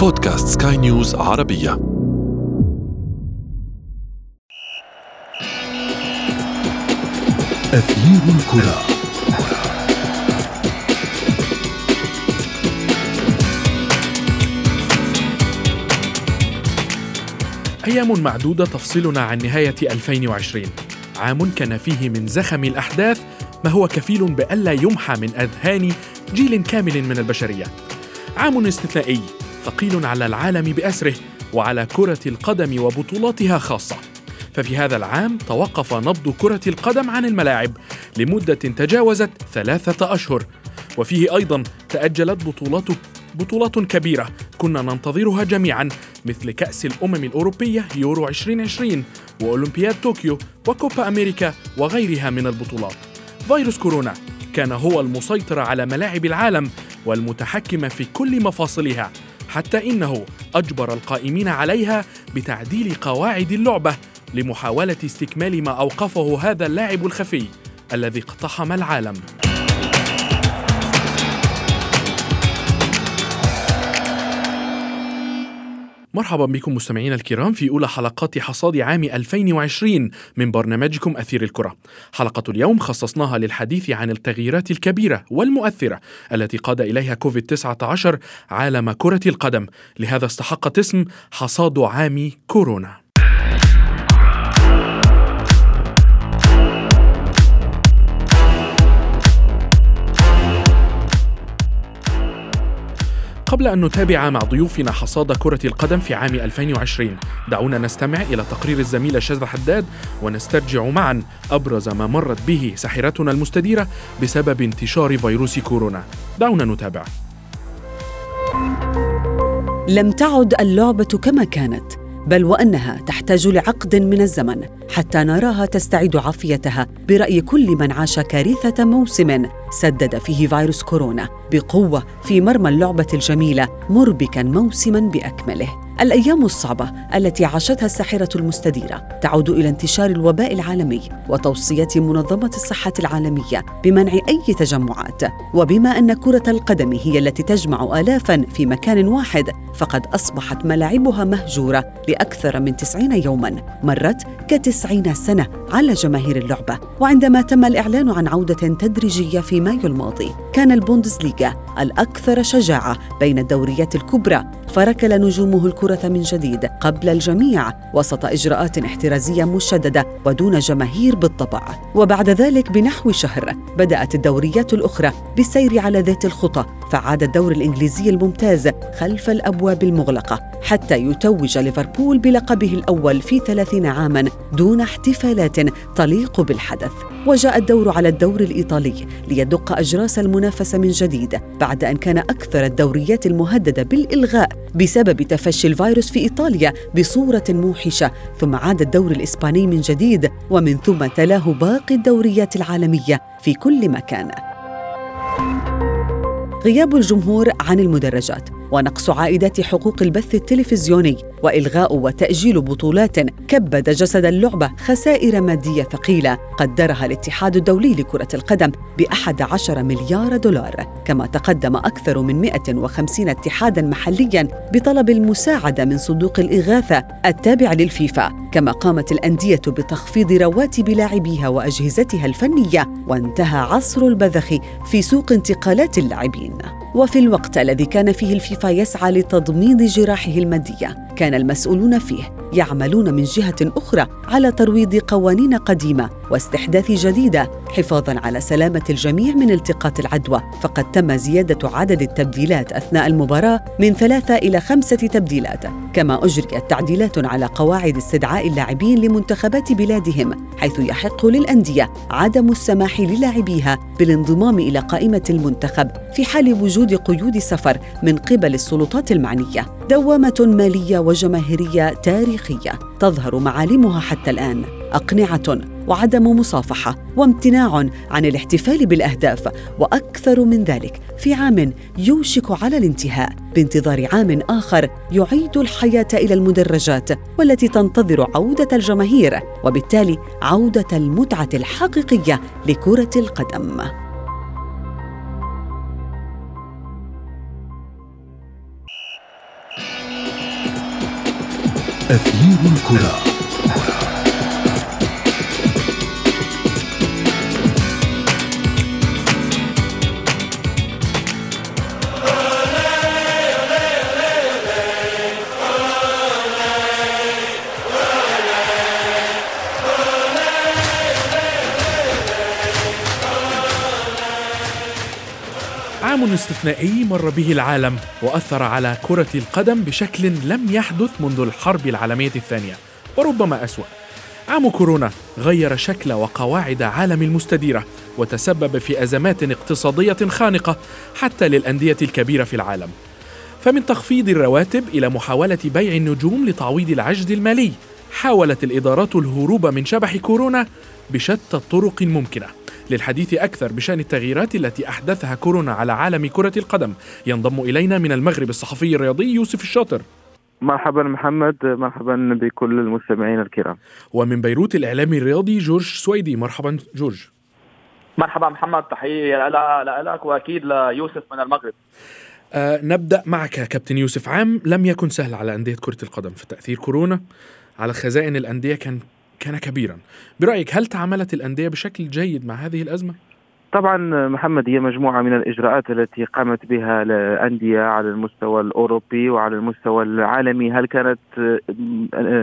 بودكاست سكاي نيوز عربية. أثير الكرة. أيام معدودة تفصلنا عن نهاية 2020 عام كان فيه من زخم الأحداث ما هو كفيل بألا يمحى من أذهان جيل كامل من البشرية. عام استثنائي. ثقيل على العالم بأسره وعلى كرة القدم وبطولاتها خاصة. ففي هذا العام توقف نبض كرة القدم عن الملاعب لمدة تجاوزت ثلاثة أشهر. وفيه أيضا تأجلت بطولات بطولات كبيرة كنا ننتظرها جميعا مثل كأس الأمم الأوروبية يورو 2020 وأولمبياد طوكيو وكوبا أمريكا وغيرها من البطولات. فيروس كورونا كان هو المسيطر على ملاعب العالم والمتحكم في كل مفاصلها. حتى إنه أجبر القائمين عليها بتعديل قواعد اللعبة لمحاولة استكمال ما أوقفه هذا اللاعب الخفي الذي اقتحم العالم. مرحبا بكم مستمعينا الكرام في أولى حلقات حصاد عام 2020 من برنامجكم أثير الكرة. حلقة اليوم خصصناها للحديث عن التغييرات الكبيرة والمؤثرة التي قاد إليها كوفيد 19 عالم كرة القدم، لهذا استحقت اسم حصاد عام كورونا. قبل أن نتابع مع ضيوفنا حصاد كرة القدم في عام 2020 دعونا نستمع إلى تقرير الزميلة شاذة حداد ونسترجع معا أبرز ما مرت به ساحرتنا المستديرة بسبب انتشار فيروس كورونا. دعونا نتابع. لم تعد اللعبة كما كانت. بل وأنها تحتاج لعقد من الزمن حتى نراها تستعيد عافيتها برأي كل من عاش كارثة موسم سدد فيه فيروس كورونا بقوة في مرمى اللعبة الجميلة مربكا موسما بأكمله. الأيام الصعبة التي عاشتها الساحرة المستديرة تعود إلى انتشار الوباء العالمي وتوصيه منظمة الصحة العالمية بمنع أي تجمعات. وبما أن كرة القدم هي التي تجمع الافا في مكان واحد فقد أصبحت ملاعبها مهجورة لأكثر من تسعين يوما مرت كتسعين سنة على جماهير اللعبة. وعندما تم الإعلان عن عودة تدريجية في مايو الماضي كان البوندسليغا الأكثر شجاعة بين الدوريات الكبرى فركل نجومه الكرة من جديد قبل الجميع وسط إجراءات احترازية مشددة ودون جماهير بالطبع. وبعد ذلك بنحو شهر بدأت الدوريات الأخرى بالسير على ذات الخطى فعاد الدور الإنجليزي الممتاز خلف الأبواب المغلقة حتى يتوج ليفربول بلقبه الأول في ثلاثين عاما دون احتفالات تليق بالحدث. وجاء الدور على الدور الإيطالي ليدق أجراس المنافسة من جديد بعد أن كان أكثر الدوريات المهددة بالإلغاء بسبب تفشي الفيروس في إيطاليا بصورة موحشة. ثم عاد الدور الإسباني من جديد ومن ثم تلاه باقي الدوريات العالمية في كل مكان. غياب الجمهور عن المدرجات ونقص عائدات حقوق البث التلفزيوني. وإلغاء وتأجيل بطولات كبد جسد اللعبة خسائر مادية ثقيلة قدرها الاتحاد الدولي لكرة القدم ب 11 مليار دولار كما تقدم أكثر من 150 اتحادا محليا بطلب المساعدة من صندوق الإغاثة التابع للفيفا كما قامت الأندية بتخفيض رواتب لاعبيها وأجهزتها الفنية وانتهى عصر البذخ في سوق انتقالات اللاعبين. وفي الوقت الذي كان فيه الفيفا يسعى لتضميد جراحه المادية كان المسؤولون فيه يعملون من جهة أخرى على ترويض قوانين قديمة واستحداث جديدة حفاظا على سلامة الجميع من التقاط العدوى. فقد تم زيادة عدد التبديلات أثناء المباراة من ثلاثة إلى خمسة تبديلات كما أجريت تعديلات على قواعد استدعاء اللاعبين لمنتخبات بلادهم. حيث يحق للأندية عدم السماح للاعبيها بالانضمام إلى قائمة المنتخب في حال وجود قيود سفر من قبل السلطات المعنية. دوامة مالية وجماهيرية تاريخية تظهر معالمها حتى الآن. أقنعة وعدم مصافحة وامتناع عن الاحتفال بالأهداف وأكثر من ذلك في عام يوشك على الانتهاء. بانتظار عام آخر يعيد الحياة إلى المدرجات والتي تنتظر عودة الجماهير وبالتالي عودة المتعة الحقيقية لكرة القدم. أثير الكرة. استثنائي مر به العالم وأثر على كرة القدم بشكل لم يحدث منذ الحرب العالمية الثانية وربما أسوأ. عام كورونا غير شكل وقواعد عالم المستديرة وتسبب في أزمات اقتصادية خانقة حتى للأندية الكبيرة في العالم. فمن تخفيض الرواتب إلى محاولة بيع النجوم لتعويض العجز المالي حاولت الادارات الهروب من شبح كورونا بشتى الطرق الممكنة. للحديث أكثر بشأن التغييرات التي أحدثها كورونا على عالم كرة القدم. ينضم إلينا من المغرب الصحفي الرياضي يوسف الشاطر. مرحبا محمد مرحبا بكل المستمعين الكرام. ومن بيروت الإعلامي الرياضي جورج سويدي. مرحبا جورج. مرحبا محمد تحية لك وأكيد ليوسف من المغرب. آه نبدأ معك كابتن يوسف. عام لم يكن سهل على أندية كرة القدم في تأثير كورونا. على خزائن الأندية كان كان كبيرا. برأيك هل تعاملت الأندية بشكل جيد مع هذه الأزمة؟ طبعا محمد هي مجموعة من الإجراءات التي قامت بها الأندية على المستوى الأوروبي وعلى المستوى العالمي. هل كانت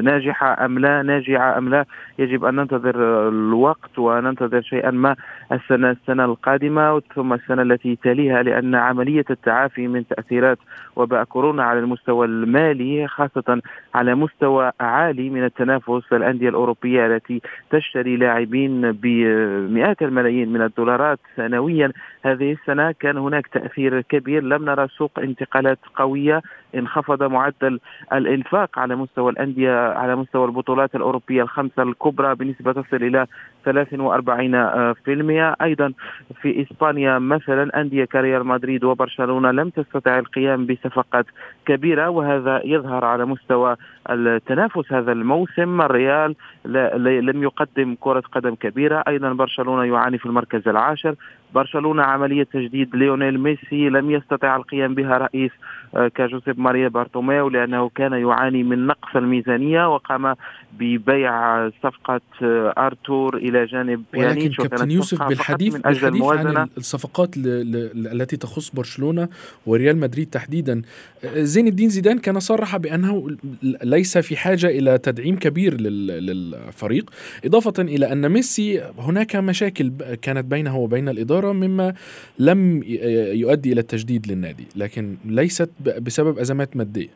ناجحة أم لا؟ ناجعة أم لا؟ يجب أن ننتظر الوقت وننتظر شيئا ما. السنة السنة القادمة ثم السنة التي تليها لأن عملية التعافي من تأثيرات وباء كورونا على المستوى المالي خاصة على مستوى عالي من التنافس الأندية الأوروبية التي تشتري لاعبين بمئات الملايين من الدولارات سنويا. هذه السنة كان هناك تأثير كبير. لم نرى سوق انتقالات قوية. انخفض معدل الإنفاق على مستوى الأندية على مستوى البطولات الأوروبية الخمسة الكبرى بنسبة تصل إلى 43% أيضا في إسبانيا مثلا أندية كريال مدريد وبرشلونة لم تستطع القيام بصفقات كبيرة وهذا يظهر على مستوى التنافس هذا الموسم. الريال لم يقدم كرة قدم كبيرة. أيضا برشلونة يعاني في المركز العاشر. برشلونة عملية تجديد ليونيل ميسي لم يستطع القيام بها رئيس آه، كجوزيف ماريا بارتوميو لأنه كان يعاني من نقص الميزانية وقام ببيع صفقة آه، أرتور إلى جانب ولكن كابتن يوسف بالحديث, بالحديث عن الصفقات التي تخص برشلونة وريال مدريد تحديدا. آه، زين الدين زيدان كان صرح بأنه ليس في حاجة إلى تدعيم كبير للفريق إضافة إلى أن ميسي هناك مشاكل كانت بينه وبين الإدارة الإدارة مما لم يؤدي إلى التجديد للنادي. لكن ليست بسبب أزمات مادية.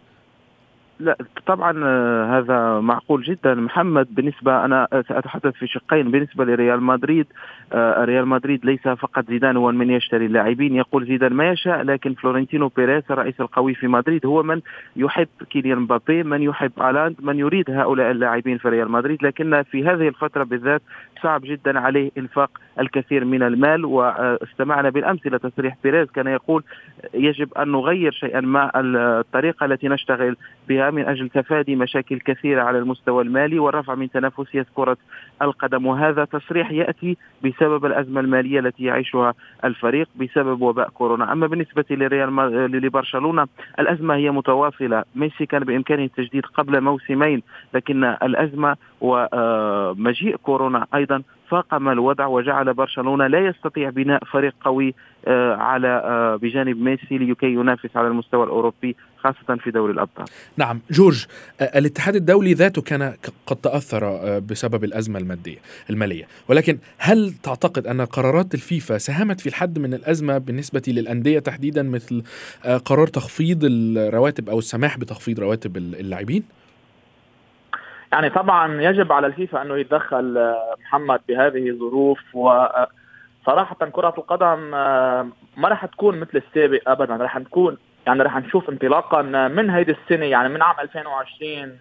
لا طبعا آه، هذا معقول جدا. محمد بالنسبة أنا سأتحدث في شقين. بالنسبة لريال مدريد آه، ريال مدريد ليس فقط زيدان هو من يشتري اللاعبين. يقول زيدان ما يشاء لكن فلورنتينو بيريز الرئيس القوي في مدريد هو من يحب كيليان مبابي من يحب هالاند من يريد هؤلاء اللاعبين في ريال مدريد. لكن في هذه الفترة بالذات صعب جدا عليه إنفاق الكثير من المال واستمعنا بالأمس إلى تصريح بيريز كان يقول يجب أن نغير شيئا ما الطريقة التي نشتغل بها من أجل تفادي مشاكل كثيرة على المستوى المالي والرفع من تنافسيه كره القدم. وهذا تصريح يأتي بسبب الأزمة المالية التي يعيشها الفريق بسبب وباء كورونا، أما بالنسبة لريال لبرشلونة الأزمة هي متواصلة، ميسي كان بإمكانه التجديد قبل موسمين لكن الأزمة ومجيء كورونا أيضا فاقم الوضع وجعل برشلونة لا يستطيع بناء فريق قوي آه، على آه، بجانب ميسي لكي ينافس على المستوى الأوروبي خاصة في دوري الأبطال. نعم جورج آه، الاتحاد الدولي ذاته كان قد تأثر بسبب الأزمة المادية المالية، ولكن هل تعتقد أن قرارات الفيفا ساهمت في الحد من الأزمة بالنسبة للأندية تحديدا مثل قرار تخفيض الرواتب أو السماح بتخفيض رواتب اللاعبين؟ يعني طبعا يجب على الفيفا أنه يتدخل آه، محمد بهذه الظروف وصراحة كرة القدم آه، ما راح تكون مثل السابق ابدا. راح تكون يعني راح نشوف انطلاقا من هيدي السنة يعني من عام 2020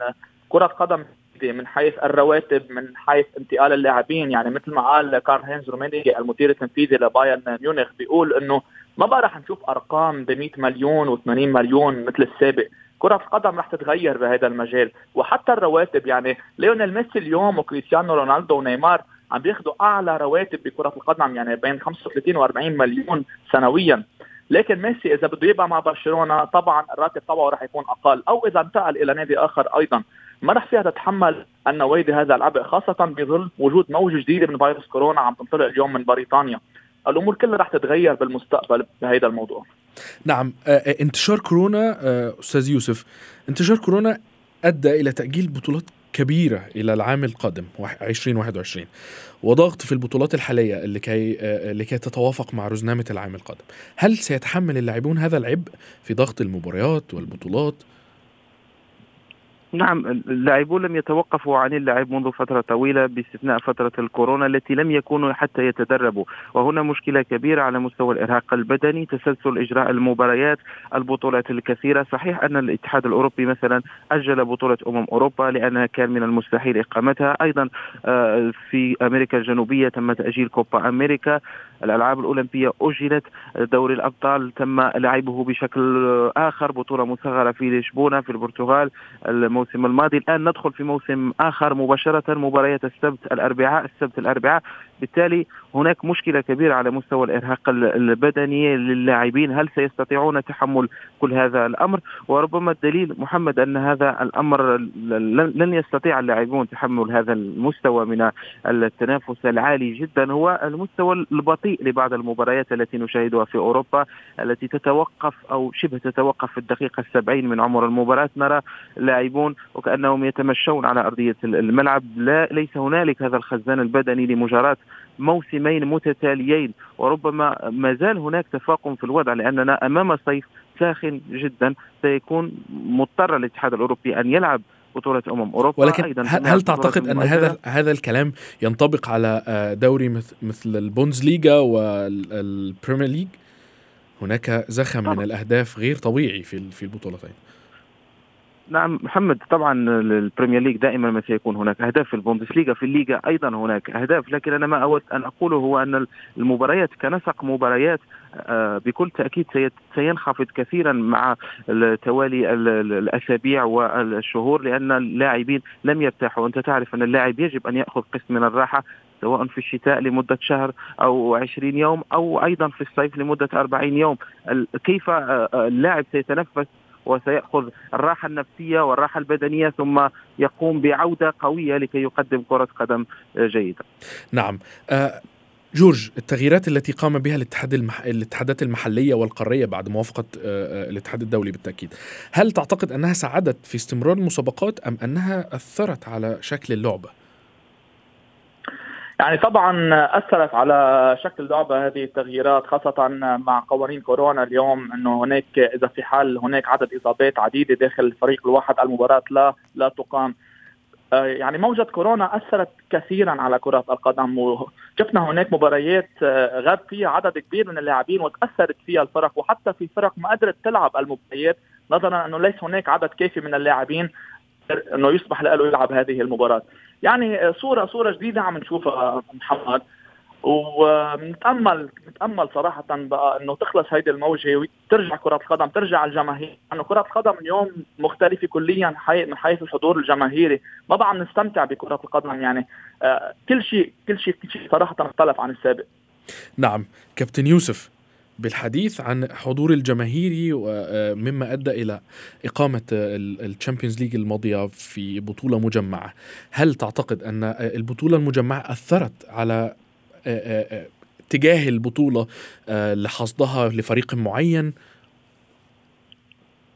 كرة قدم من حيث الرواتب من حيث انتقال اللاعبين. يعني مثل ما قال كارل هينز رومينيجي المدير التنفيذي لبايرن ميونخ بيقول إنه ما بقى رح نشوف أرقام ب 100 مليون و80 مليون مثل السابق. كرة القدم رح تتغير بهذا المجال. وحتى الرواتب يعني ليونيل ميسي اليوم وكريستيانو رونالدو ونيمار عم بياخذوا أعلى رواتب بكرة القدم يعني بين 35 و 40 مليون سنويا. لكن ميسي إذا بده يبقى مع برشلونة طبعا الراتب تبعه رح يكون أقل. أو إذا انتقل إلى نادي آخر أيضا ما رح فيها تتحمل النوادي هذا العبء خاصة بظل وجود موجه جديده من فيروس كورونا عم تنطلق اليوم من بريطانيا. الأمور كلها رح تتغير بالمستقبل بهذا الموضوع. نعم آه، آه، انتشار كورونا آه، أستاذ يوسف انتشار كورونا أدى إلى تأجيل بطولات كبيرة إلى العام القادم 2021 وضغط في البطولات الحالية لكي لكي تتوافق مع رزنامة العام القادم هل سيتحمل اللاعبون هذا العبء في ضغط المباريات والبطولات؟ نعم اللاعبون لم يتوقفوا عن اللعب منذ فترة طويلة باستثناء فترة الكورونا التي لم يكونوا حتى يتدربوا. وهنا مشكلة كبيرة على مستوى الإرهاق البدني تسلسل إجراء المباريات البطولات الكثيرة. صحيح أن الاتحاد الأوروبي مثلا أجل بطولة أمم أوروبا لأنها كان من المستحيل إقامتها. أيضا آه، في أمريكا الجنوبية تم تأجيل كوبا أمريكا. الألعاب الأولمبية أجلت دوري الأبطال. تم لعبه بشكل آخر بطولة مصغرة في لشبونة في البرتغال. الموسم الماضي. الآن ندخل في موسم آخر مباشرة مباريات السبت الأربعاء السبت الأربعاء. بالتالي هناك مشكلة كبيرة على مستوى الإرهاق البدني للاعبين. هل سيستطيعون تحمل كل هذا الأمر؟ وربما الدليل محمد أن هذا الأمر لن يستطيع اللاعبون تحمل هذا المستوى من التنافس العالي جدا. هو المستوى البطيء لبعض المباريات التي نشاهدها في أوروبا التي تتوقف أو شبه تتوقف في الدقيقة السبعين من عمر المباراة. نرى لاعبون وكأنهم يتمشون على أرضية الملعب. لا ليس هنالك هذا الخزان البدني لمجاراة موسمين متتاليين وربما ما زال هناك تفاقم في الوضع لأننا أمام صيف ساخن جدا سيكون مضطر الاتحاد الأوروبي أن يلعب بطولة أمم أوروبا ولكن أيضا هل, هل تعتقد أن هذا هذا الكلام ينطبق على آه، دوري مثل, مثل البوندسليغا والبريمير ليج؟ هناك زخم طبعا. من الأهداف غير طبيعي في في البطولتين نعم محمد طبعا البريمير ليج دائما ما سيكون هناك أهداف في البوندسليغا. في الليغا أيضا هناك أهداف لكن أنا ما أود أن أقوله هو أن المباريات كنسق مباريات آه، بكل تأكيد سينخفض كثيرا مع توالي الأسابيع والشهور لأن اللاعبين لم يرتاحوا. أنت تعرف أن اللاعب يجب أن يأخذ قسط من الراحة سواء في الشتاء لمدة شهر أو 20 يوم أو أيضا في الصيف لمدة 40 يوم. كيف آه، آه، اللاعب سيتنفس وسيأخذ الراحة النفسية والراحة البدنية ثم يقوم بعودة قوية لكي يقدم كرة قدم جيدة. نعم. أه جورج التغييرات التي قام بها الاتحاد المح... الاتحادات المحلية والقارية بعد موافقة آه، آه، الاتحاد الدولي بالتأكيد هل تعتقد أنها ساعدت في استمرار المسابقات أم أنها أثرت على شكل اللعبة؟ يعني طبعا أثرت على شكل اللعبه هذه التغييرات خاصة مع قوانين كورونا اليوم إنه هناك إذا في حال هناك عدد إصابات عديدة داخل الفريق الواحد المباراة لا لا تقام. آه، يعني موجة كورونا أثرت كثيرا على كرة القدم وشفنا هناك مباريات آه، غاب فيها عدد كبير من اللاعبين وتأثرت فيها الفرق وحتى في فرق ما قدرت تلعب المباريات نظرا أنه ليس هناك عدد كافي من اللاعبين إنه يسمح له يلعب هذه المباراة. يعني صوره صورة جديدة عم نشوفها محمد. ونتامل نتامل صراحة بقى إنه تخلص هيدي الموجة وترجع كرة القدم ترجع الجماهير. لأنه يعني كرة القدم اليوم مختلفة كليا من حيث الحضور الجماهيري ما بقى عم نستمتع بكرة القدم يعني. آه، كل شيء كل شيء كل شيء صراحة اختلف عن السابق. نعم. كابتن يوسف. بالحديث عن حضور الجماهيري مما أدى إلى إقامة الشامبيونز ليج الماضية في بطولة مجمعة. هل تعتقد أن البطولة المجمعة أثرت على اتجاه البطولة لحصدها لفريق معين؟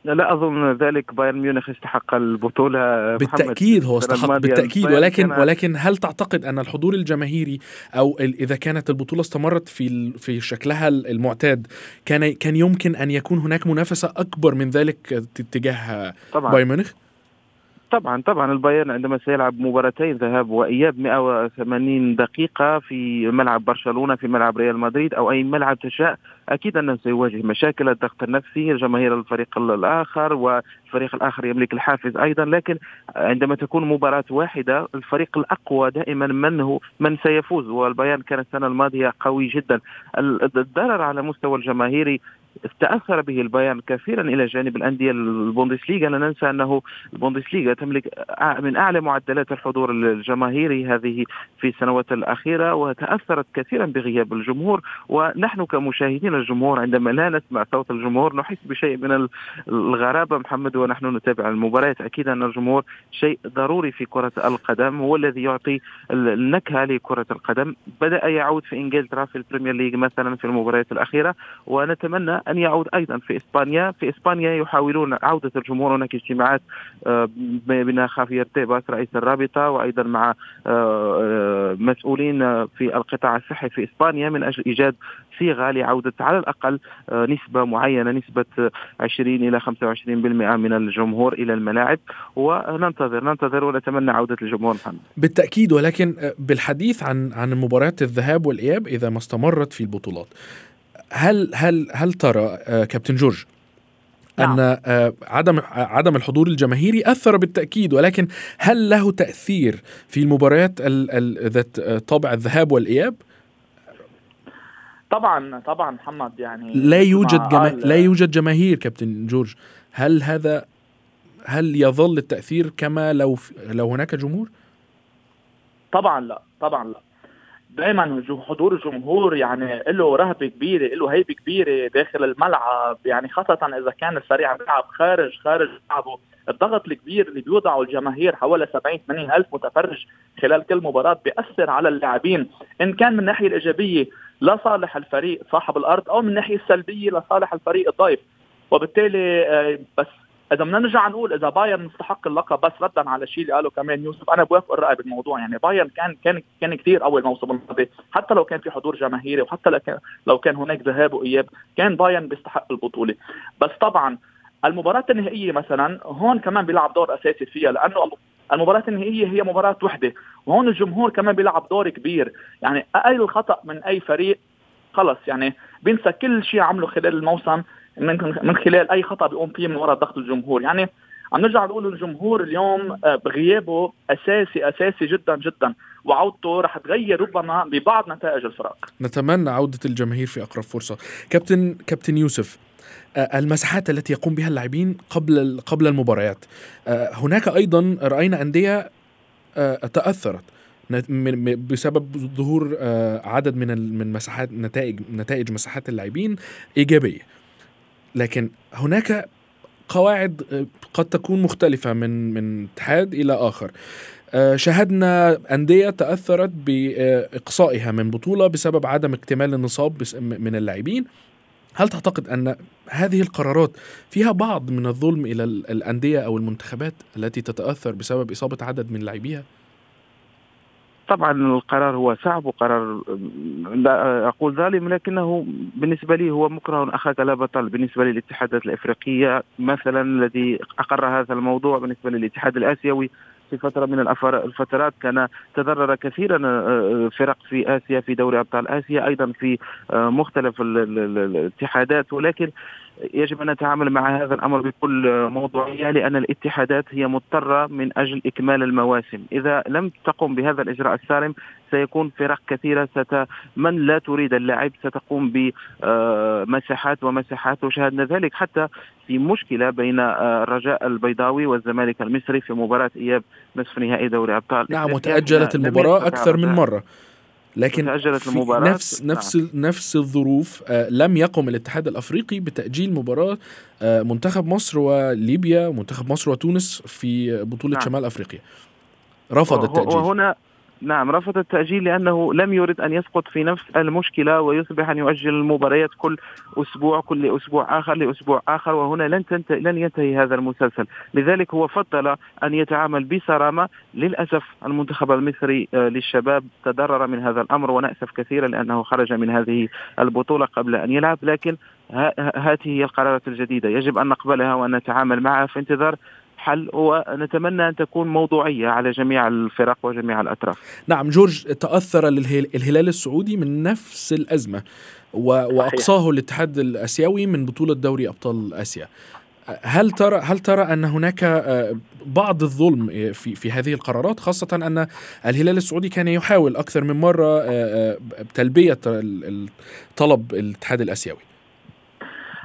لا أظن ذلك بايرن ميونخ استحق البطولة. بالتأكيد هو استحق بالتأكيد. ولكن ولكن هل تعتقد أن الحضور الجماهيري أو إذا كانت البطولة استمرت في في شكلها المعتاد كان كان يمكن أن يكون هناك منافسة أكبر من ذلك تجاه بايرن ميونخ؟ طبعا طبعا البايرن عندما سيلعب مباراتين ذهاب وإياب 180 دقيقة في ملعب برشلونة في ملعب ريال مدريد أو أي ملعب تشاء. أكيد أنه سيواجه مشاكل الضغط النفسي جماهير الفريق الآخر والفريق الآخر يملك الحافز أيضا. لكن عندما تكون مباراة واحدة الفريق الأقوى دائما من هو من سيفوز. والبايرن كان السنة الماضية قوي جدا. الضرر على مستوى الجماهيري تأثر به البايرن كثيرا إلى جانب الأندية البوندسليغا. لا ننسى أنه البوندسليغا تملك من أعلى معدلات الحضور الجماهيري هذه في السنوات الأخيرة وتأثرت كثيرا بغياب الجمهور. ونحن كمشاهدين الجمهور عندما لا نسمع صوت الجمهور نحس بشيء من الغرابة محمد ونحن نتابع المباريات. أكيد أن الجمهور شيء ضروري في كرة القدم هو الذي يعطي النكهة لكرة القدم. بدأ يعود في انجلترا في البريمير ليج مثلا في المباريات الأخيرة ونتمنى أن يعود أيضا في إسبانيا. في إسبانيا يحاولون عودة الجمهور. هناك اجتماعات آه، بين خافير تيباس رئيس الرابطة وأيضا مع آه، آه، مسؤولين في القطاع الصحي في إسبانيا من أجل إيجاد صيغة لعودة على الأقل نسبة معينة نسبة 20 إلى 25% من الجمهور إلى الملاعب. وننتظر ننتظر ونتمنى عودة الجمهور محمد. بالتأكيد ولكن بالحديث عن عن مباريات الذهاب والإياب إذا ما استمرت في البطولات. هل هل هل ترى آه، كابتن جورج نعم. أن آه، عدم عدم الحضور الجماهيري أثر بالتأكيد ولكن هل له تأثير في المباريات ذات آه، طابع الذهاب والإياب؟ طبعا طبعا محمد يعني لا يوجد جما... لا يوجد جماهير كابتن جورج هل هذا هل يظل التأثير كما لو لو هناك جمهور؟ طبعا لا طبعا لا دائما حضور الجمهور يعني له رهبة كبيرة له هيبة كبيرة داخل الملعب. يعني خاصة إذا كان الفريق عم يلعب خارج خارج ملعبه. الضغط الكبير اللي بيوضعه الجماهير حوالي 70 80 ألف متفرج خلال كل مباراة بيأثر على اللاعبين. إن كان من الناحية الإيجابية لصالح الفريق صاحب الأرض أو من الناحية السلبية لصالح الفريق الضيف. وبالتالي آه، بس إذا بدنا نرجع نقول إذا بايرن مستحق اللقب بس ردا على الشيء اللي قاله كمان يوسف أنا بوافق الرأي بالموضوع. يعني بايرن كان كان كان كثير قوي الموسم الماضي. حتى لو كان في حضور جماهيري وحتى لو كان هناك ذهاب وإياب كان بايرن بيستحق البطولة. بس طبعا المباراة النهائية مثلا هون كمان بيلعب دور أساسي فيها لأنه المباراة النهائية هي مباراة وحدة. وهون الجمهور كمان بيلعب دور كبير. يعني أقل خطأ من أي فريق خلص. يعني بينسى كل شيء عمله خلال الموسم. من من خلال أي خطأ بيقوم فيه من وراء ضغط الجمهور. يعني عم نرجع نقول الجمهور اليوم آه، بغيابه أساسي أساسي جدا جدا. وعودته رح تغير ربما ببعض نتائج الفرق. نتمنى عودة الجماهير في أقرب فرصة. كابتن كابتن يوسف آه، المساحات التي يقوم بها اللاعبين قبل قبل المباريات آه، هناك أيضا رأينا أندية تأثرت بسبب ظهور عدد من من مساحات نتائج نتائج مساحات اللاعبين إيجابية. لكن هناك قواعد آه، قد تكون مختلفة من من اتحاد إلى آخر آه، شاهدنا أندية تأثرت بإقصائها من بطولة بسبب عدم اكتمال النصاب من اللاعبين هل تعتقد أن هذه القرارات فيها بعض من الظلم إلى الأندية أو المنتخبات التي تتأثر بسبب إصابة عدد من لاعبيها؟ طبعا القرار هو صعب وقرار لا أقول ظالم لكنه بالنسبة لي هو مكره اخاك لا بطل. بالنسبة للاتحادات الأفريقية مثلا الذي أقر هذا الموضوع بالنسبة للاتحاد الآسيوي في فترة من الفترات كان تضرر كثيرا آه، آه، فرق في آسيا في دوري أبطال آسيا أيضا في آه، مختلف الاتحادات. ولكن يجب أن نتعامل مع هذا الأمر بكل موضوعية لأن الاتحادات هي مضطرة من أجل إكمال المواسم، إذا لم تقم بهذا الإجراء السالم سيكون فرق كثيرة. ست من لا تريد اللعب؟ ستقوم بمساحات ومساحات. وشاهدنا ذلك حتى في مشكلة بين الرجاء البيضاوي والزمالك المصري في مباراة إياب نصف نهائي دوري أبطال. نعم وتأجلت المباراة أكثر من مرة. لكن تأجلت المباراة نفس نفس نعم. نفس الظروف آه لم يقم الاتحاد الأفريقي بتأجيل مباراة آه منتخب مصر وليبيا ومنتخب مصر وتونس في بطولة نعم. شمال أفريقيا رفض التأجيل وهنا نعم رفض التأجيل لأنه لم يرد أن يسقط في نفس المشكلة ويصبح أن يؤجل المباريات كل أسبوع كل أسبوع آخر لأسبوع آخر وهنا لن تنتهي لن ينتهي هذا المسلسل. لذلك هو فضل أن يتعامل بصرامة للأسف المنتخب المصري آه، للشباب تضرر من هذا الأمر ونأسف كثيرا لأنه خرج من هذه البطولة قبل أن يلعب لكن هذه هي القرارات الجديدة. يجب أن نقبلها وأن نتعامل معها في انتظار حل ونتمنى أن تكون موضوعية على جميع الفرق وجميع الأطراف. نعم جورج تأثر الهلال السعودي من نفس الأزمة وأقصاه الاتحاد الآسيوي من بطولة دوري أبطال آسيا. هل ترى هل ترى أن هناك آه، بعض الظلم في في هذه القرارات؟ خاصة أن الهلال السعودي كان يحاول أكثر من مرة آه، آه، تلبية طلب الاتحاد الآسيوي.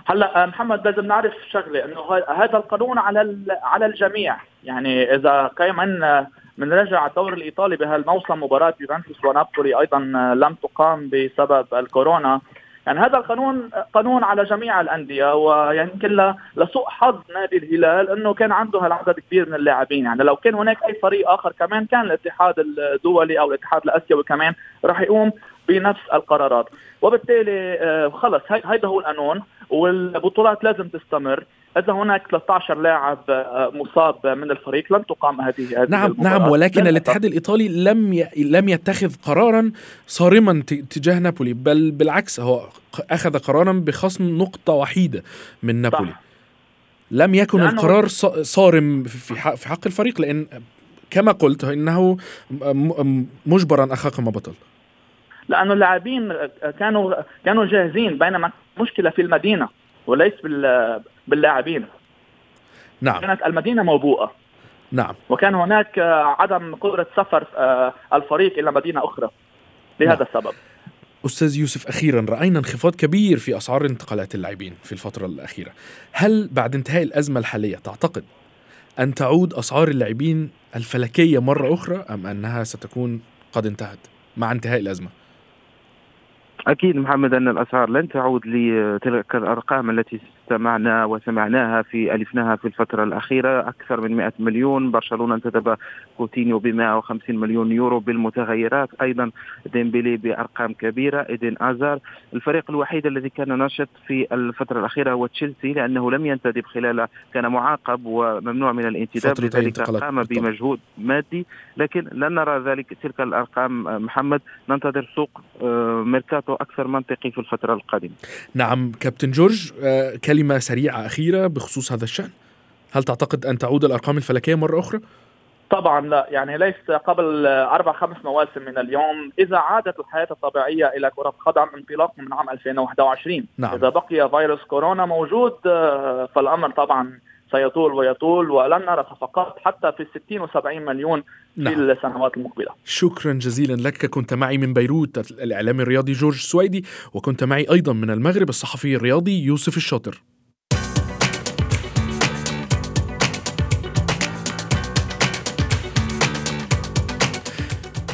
هلا محمد لازم نعرف شغلة إنه هذا القانون على على الجميع. يعني إذا كمان بنرجع الدور الإيطالي بهالموسم مباراة يوفنتوس ونابولي أيضا لم تقام بسبب الكورونا. يعني هذا القانون قانون على جميع الأندية ويمكن لسوء حظ نادي الهلال إنه كان عنده هالعدد كبير من اللاعبين. يعني لو كان هناك أي فريق آخر كمان كان الاتحاد الدولي أو الاتحاد الآسيوي كمان راح يقوم بنفس القرارات. وبالتالي آه، خلص هيدا هو القانون والبطولات لازم تستمر. إذا هناك 13 لاعب آه، مصاب من الفريق لن تقام هذه هذه نعم نعم ولكن الاتحاد الإيطالي لم ي... لم يتخذ قرارا صارما تجاه نابولي بل بالعكس هو أخذ قرارا بخصم نقطة وحيدة من نابولي. صح. لم يكن القرار صارم في حق, في حق الفريق لأن كما قلت إنه مجبرا اخاك ما بطل. لأنه اللاعبين كانوا كانوا جاهزين بينما مشكله في المدينة وليس باللاعبين. نعم. كانت المدينة موبوءة. نعم. وكان هناك عدم قدرة سفر آه، الفريق إلى مدينة أخرى لهذا نعم. السبب. أستاذ يوسف أخيرا رأينا انخفاض كبير في أسعار انتقالات اللاعبين في الفترة الأخيرة. هل بعد انتهاء الأزمة الحالية تعتقد أن تعود أسعار اللاعبين الفلكية مرة أخرى أم أنها ستكون قد انتهت مع انتهاء الأزمة؟ أكيد محمد أن الأسعار لن تعود لتلك الأرقام التي استمعنا وسمعناها في ألفناها في الفترة الأخيرة. أكثر من 100 مليون. برشلونة انتدب كوتينيو ب 150 مليون يورو بالمتغيرات. أيضا ديمبلي بأرقام كبيرة. إيدين هازار. الفريق الوحيد الذي كان نشط في الفترة الأخيرة هو تشيلسي لأنه لم ينتدب خلال كان معاقب وممنوع من الانتداب. لذلك قام بمجهود مادي. لكن لن نرى ذلك تلك الأرقام محمد. ننتظر سوق آه، ميركاتو أكثر منطقي في الفترة القادمة. نعم كابتن جورج آه، كلمة سريعة أخيرة بخصوص هذا الشأن هل تعتقد أن تعود الأرقام الفلكية مرة أخرى؟ طبعا لا يعني ليس قبل أربع خمس مواسم من اليوم إذا عادت الحياة الطبيعية إلى كرة قدم انطلاقا من عام 2021 نعم. إذا بقي فيروس كورونا موجود فالأمر طبعا سيطول ويطول ولن نرى صفقات حتى في 60 و70 مليون في نعم. السنوات المقبلة. شكرا جزيلا لك كنت معي من بيروت الإعلامي الرياضي جورج سويدي وكنت معي أيضا من المغرب الصحفي الرياضي يوسف الشاطر.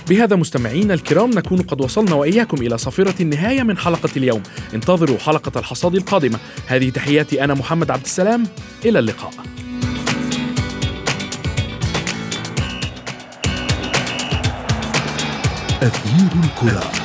بهذا مستمعينا الكرام نكون قد وصلنا وإياكم إلى صافرة النهاية من حلقة اليوم. انتظروا حلقة الحصاد القادمة. هذه تحياتي أنا محمد عبد السلام. إلى اللقاء. أثير الكرة.